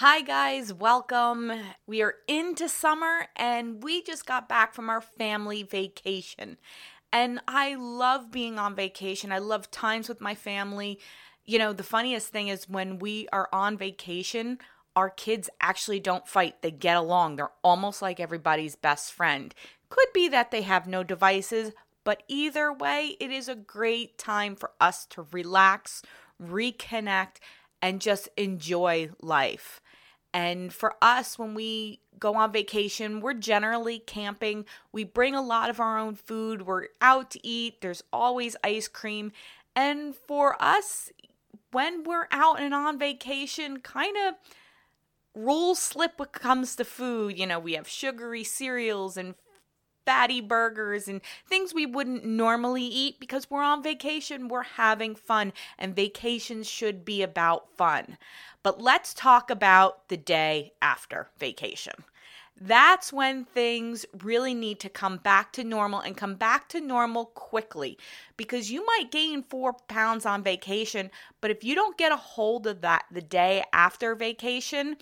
Hi, guys, welcome. We are into summer and we just got back from our family vacation. And I love being on vacation. I love times with my family. You know, the funniest thing is when we are on vacation, our kids actually don't fight. They get along. They're almost like everybody's best friend. Could be that they have no devices, but either way, it is a great time for us to relax, reconnect, and just enjoy life. And for us, when we go on vacation, we're generally camping. We bring a lot of our own food. We're out to eat. There's always ice cream. And for us, when we're out and on vacation, kind of rules slip when it comes to food. You know, we have sugary cereals and fatty burgers and things we wouldn't normally eat because we're on vacation, we're having fun, and vacations should be about fun. But let's talk about the day after vacation. That's when things really need to come back to normal and come back to normal quickly because you might gain four pounds on vacation, but if you don't get a hold of that the day after vacation,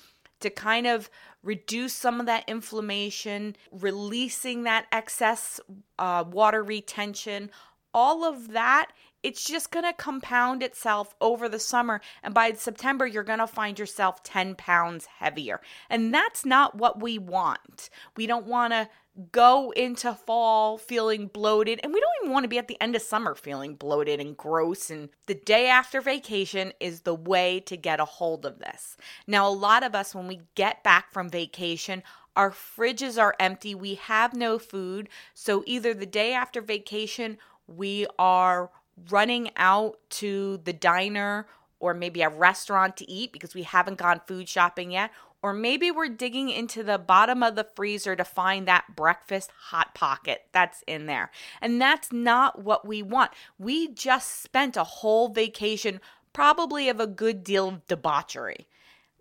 to kind of reduce some of that inflammation, releasing that excess uh, water retention, all of that it's just going to compound itself over the summer. And by September, you're going to find yourself 10 pounds heavier. And that's not what we want. We don't want to go into fall feeling bloated. And we don't even want to be at the end of summer feeling bloated and gross. And the day after vacation is the way to get a hold of this. Now, a lot of us, when we get back from vacation, our fridges are empty. We have no food. So either the day after vacation, we are running out to the diner or maybe a restaurant to eat because we haven't gone food shopping yet. Or maybe we're digging into the bottom of the freezer to find that breakfast hot pocket that's in there. And that's not what we want. We just spent a whole vacation, probably of a good deal of debauchery.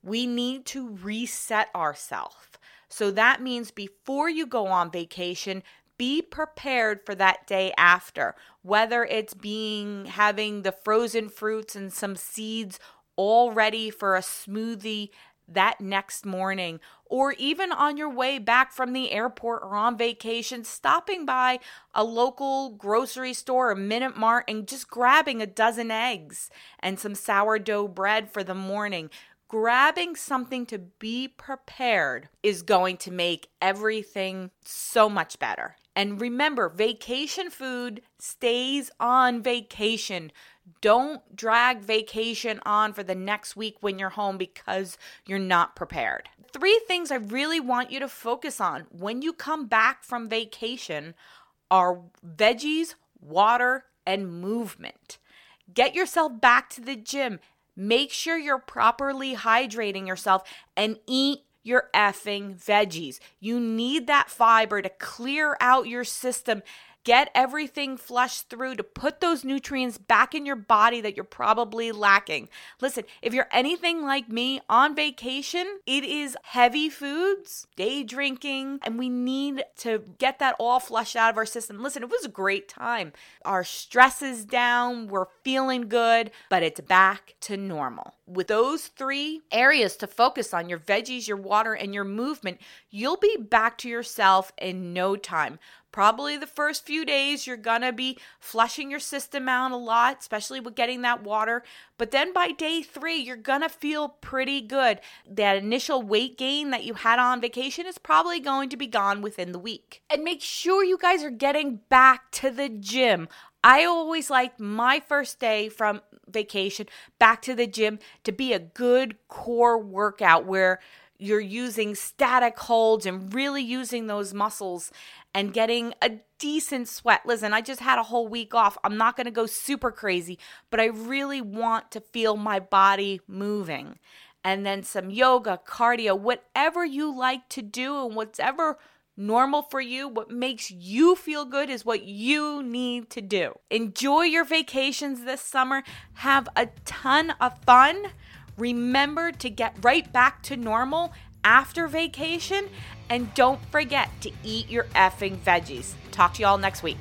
We need to reset ourselves. So that means before you go on vacation, be prepared for that day after whether it's being having the frozen fruits and some seeds all ready for a smoothie that next morning, or even on your way back from the airport or on vacation, stopping by a local grocery store or Minute Mart and just grabbing a dozen eggs and some sourdough bread for the morning. Grabbing something to be prepared is going to make everything so much better. And remember, vacation food stays on vacation. Don't drag vacation on for the next week when you're home because you're not prepared. Three things I really want you to focus on when you come back from vacation are veggies, water, and movement. Get yourself back to the gym. Make sure you're properly hydrating yourself and eat your effing veggies. You need that fiber to clear out your system get everything flushed through to put those nutrients back in your body that you're probably lacking. Listen, if you're anything like me on vacation, it is heavy foods, day drinking, and we need to get that all flushed out of our system. Listen, it was a great time. Our stress is down, we're feeling good, but it's back to normal. With those three areas to focus on your veggies, your water, and your movement, you'll be back to yourself in no time. Probably the first few days, you're gonna be flushing your system out a lot, especially with getting that water. But then by day three, you're gonna feel pretty good. That initial weight gain that you had on vacation is probably going to be gone within the week. And make sure you guys are getting back to the gym. I always like my first day from vacation back to the gym to be a good core workout where you're using static holds and really using those muscles and getting a decent sweat. Listen, I just had a whole week off. I'm not going to go super crazy, but I really want to feel my body moving. And then some yoga, cardio, whatever you like to do and whatever normal for you, what makes you feel good is what you need to do. Enjoy your vacations this summer. Have a ton of fun. Remember to get right back to normal after vacation and don't forget to eat your effing veggies. Talk to y'all next week.